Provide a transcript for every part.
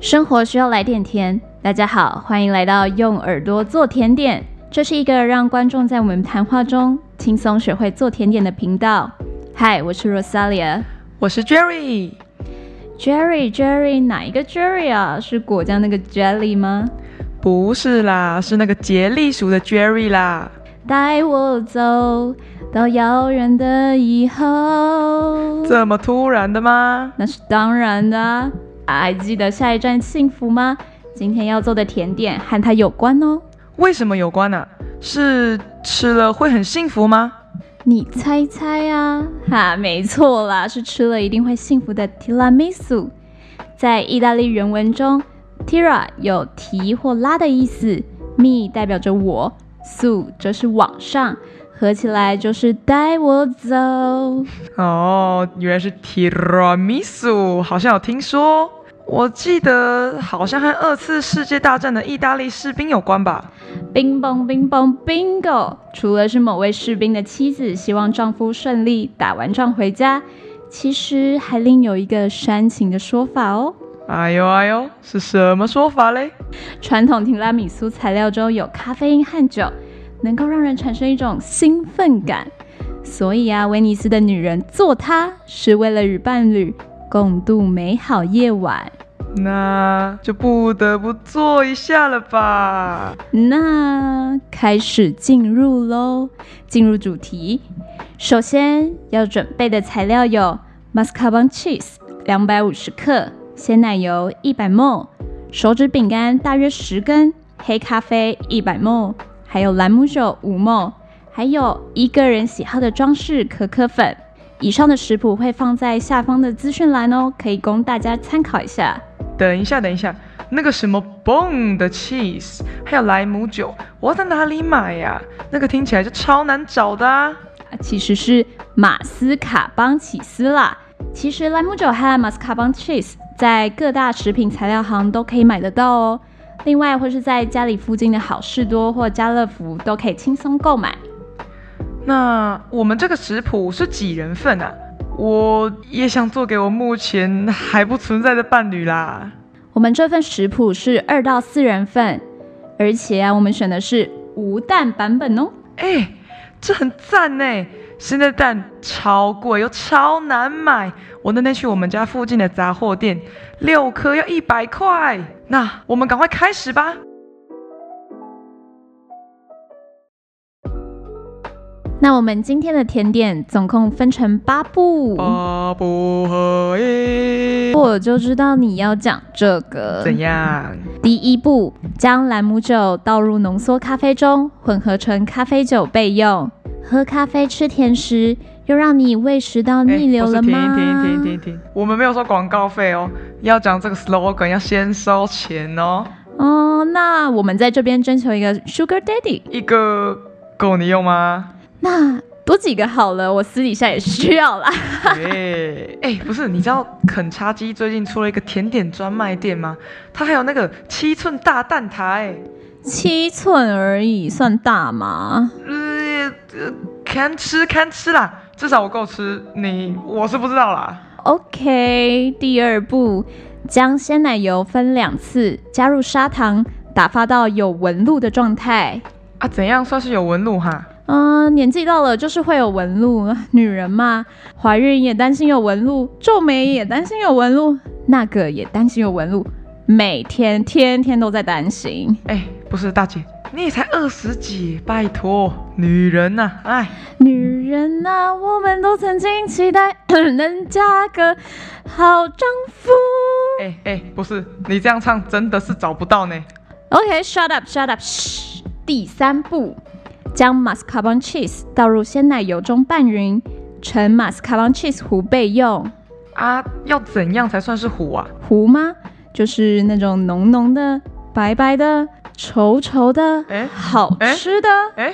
生活需要来点甜。大家好，欢迎来到用耳朵做甜点。这是一个让观众在我们谈话中轻松学会做甜点的频道。嗨，我是 Rosalia，我是 Jerry。Jerry，Jerry，哪一个 Jerry 啊？是果酱那个 Jelly 吗？不是啦，是那个杰利鼠的 Jerry 啦。带我走到遥远的以后。这么突然的吗？那是当然的。还记得下一站幸福吗？今天要做的甜点和它有关哦。为什么有关呢？是吃了会很幸福吗？你猜猜啊？哈，没错啦，是吃了一定会幸福的 tiramisu。在意大利原文中，tira 有提或拉的意思，me 代表着我，su 则是往上，合起来就是带我走。哦，原来是 tiramisu，好像有听说。我记得好像和二次世界大战的意大利士兵有关吧？冰崩冰崩 bingo！除了是某位士兵的妻子希望丈夫顺利打完仗回家，其实还另有一个煽情的说法哦。哎呦哎呦，是什么说法嘞？传统提拉米苏材料中有咖啡因和酒，能够让人产生一种兴奋感，所以啊，威尼斯的女人做它是为了与伴侣。共度美好夜晚，那就不得不做一下了吧。那开始进入喽，进入主题。首先要准备的材料有 mascarpone cheese 两百五十克，鲜奶油一百 ml，手指饼干大约十根，黑咖啡一百 ml，还有兰姆酒五 ml，还有一个人喜好的装饰可可粉。以上的食谱会放在下方的资讯栏哦，可以供大家参考一下。等一下，等一下，那个什么 bone 的 cheese，还有莱姆酒，我要在哪里买呀？那个听起来就超难找的啊！其实是马斯卡邦起司啦。其实莱姆酒和马斯卡邦 cheese 在各大食品材料行都可以买得到哦。另外，或是在家里附近的好事多或家乐福都可以轻松购买。那我们这个食谱是几人份啊？我也想做给我目前还不存在的伴侣啦。我们这份食谱是二到四人份，而且啊，我们选的是无蛋版本哦。哎，这很赞呢！现在蛋超贵又超难买，我那天去我们家附近的杂货店，六颗要一百块。那我们赶快开始吧。那我们今天的甜点总共分成八步，八步合一，我就知道你要讲这个。怎样？第一步，将兰姆酒倒入浓缩咖啡中，混合成咖啡酒备用。喝咖啡吃甜食，又让你胃食道逆流了吗？停停停停停！我们没有收广告费哦，要讲这个 slogan 要先收钱哦。哦，那我们在这边征求一个 Sugar Daddy，一个够你用吗？那多几个好了，我私底下也需要啦。哎哎，不是，你知道肯叉基最近出了一个甜点专卖店吗？它还有那个七寸大蛋挞。七寸而已，算大吗？呃，看吃看吃啦，至少我够吃。你我是不知道啦。OK，第二步，将鲜奶油分两次，加入砂糖，打发到有纹路的状态。啊，怎样算是有纹路哈？嗯，年纪到了就是会有纹路，女人嘛，怀孕也担心有纹路，皱眉也担心有纹路，那个也担心有纹路，每天天天都在担心。哎，不是大姐，你也才二十几，拜托，女人呐，哎，女人呐，我们都曾经期待 能嫁个好丈夫。哎哎，不是，你这样唱真的是找不到呢。OK，shut up，shut up，嘘。第三步。将 mascarpone cheese 倒入鲜奶油中拌匀，成 mascarpone cheese 糊备用。啊，要怎样才算是糊啊？糊吗？就是那种浓浓的、白白的、稠稠的，哎，好吃的。哎，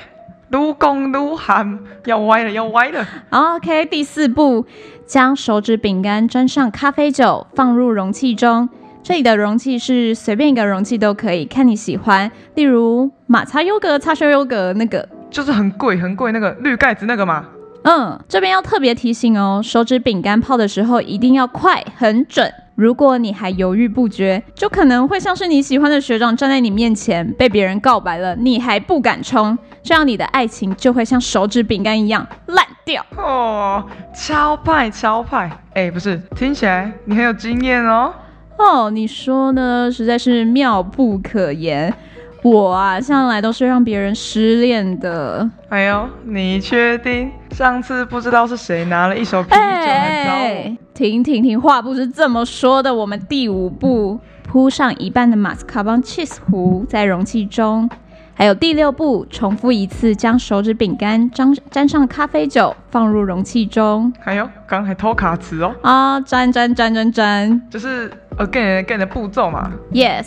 撸公撸喊，要歪了，要歪了。OK，第四步，将手指饼干沾上咖啡酒，放入容器中。这里的容器是随便一个容器都可以，看你喜欢。例如马擦优格、擦修优格那个，就是很贵很贵那个绿盖子那个嘛。嗯，这边要特别提醒哦，手指饼干泡的时候一定要快很准，如果你还犹豫不决，就可能会像是你喜欢的学长站在你面前，被别人告白了，你还不敢冲，这样你的爱情就会像手指饼干一样烂掉。哦，超派超派！哎，不是，听起来你很有经验哦。哦，你说呢？实在是妙不可言。我啊，向来都是让别人失恋的。哎呦，你确定？上次不知道是谁拿了一手啤酒来找我？停停停，话不是这么说的。我们第五步，铺上一半的马斯卡邦 cheese 糊在容器中。还有第六步，重复一次，将手指饼干沾沾上咖啡酒，放入容器中。哎呦，刚还偷卡词哦！啊，沾沾沾沾沾，就是 again again 的步骤嘛。Yes，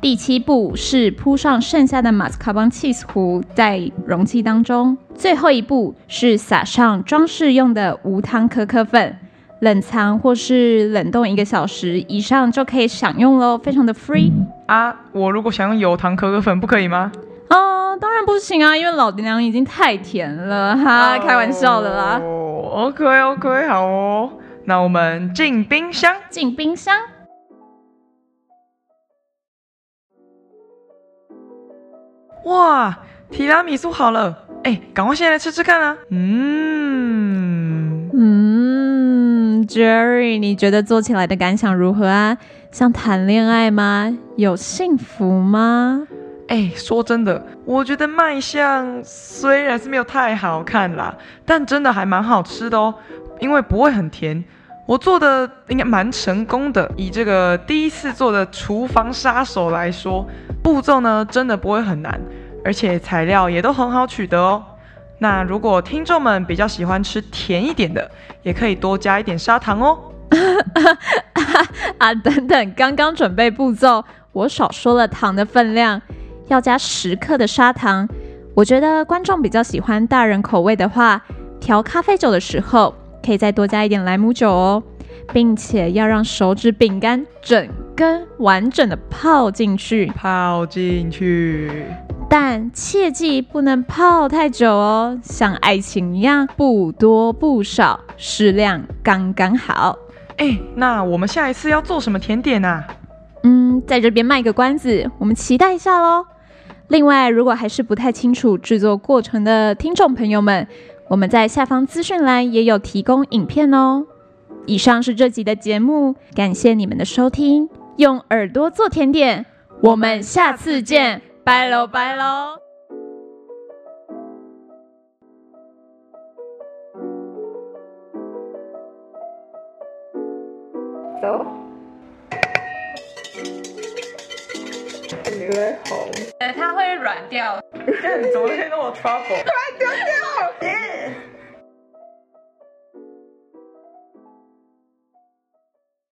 第七步是铺上剩下的马斯卡邦 cheese 糊在容器当中。最后一步是撒上装饰用的无糖可可粉，冷藏或是冷冻一个小时以上就可以享用喽，非常的 free。啊，我如果想用有糖可可粉，不可以吗？哦，当然不行啊，因为老娘已经太甜了哈，开玩笑的啦。哦，OK OK，好哦，那我们进冰箱，进冰箱。哇，提拉米苏好了，哎，赶快先来吃吃看啊。嗯嗯，Jerry，你觉得做起来的感想如何啊？像谈恋爱吗？有幸福吗？哎，说真的，我觉得卖相虽然是没有太好看啦，但真的还蛮好吃的哦，因为不会很甜。我做的应该蛮成功的，以这个第一次做的厨房杀手来说，步骤呢真的不会很难，而且材料也都很好取得哦。那如果听众们比较喜欢吃甜一点的，也可以多加一点砂糖哦。啊，等等，刚刚准备步骤，我少说了糖的分量。要加十克的砂糖，我觉得观众比较喜欢大人口味的话，调咖啡酒的时候可以再多加一点莱姆酒哦，并且要让手指饼干整根完整的泡进去，泡进去，但切记不能泡太久哦，像爱情一样，不多不少，适量刚刚好。哎，那我们下一次要做什么甜点呢？嗯，在这边卖个关子，我们期待一下喽。另外，如果还是不太清楚制作过程的听众朋友们，我们在下方资讯栏也有提供影片哦。以上是这集的节目，感谢你们的收听。用耳朵做甜点，我们下次见，拜喽拜喽。走。你会红，它会软掉。你怎么可以那么 trouble？快丢掉！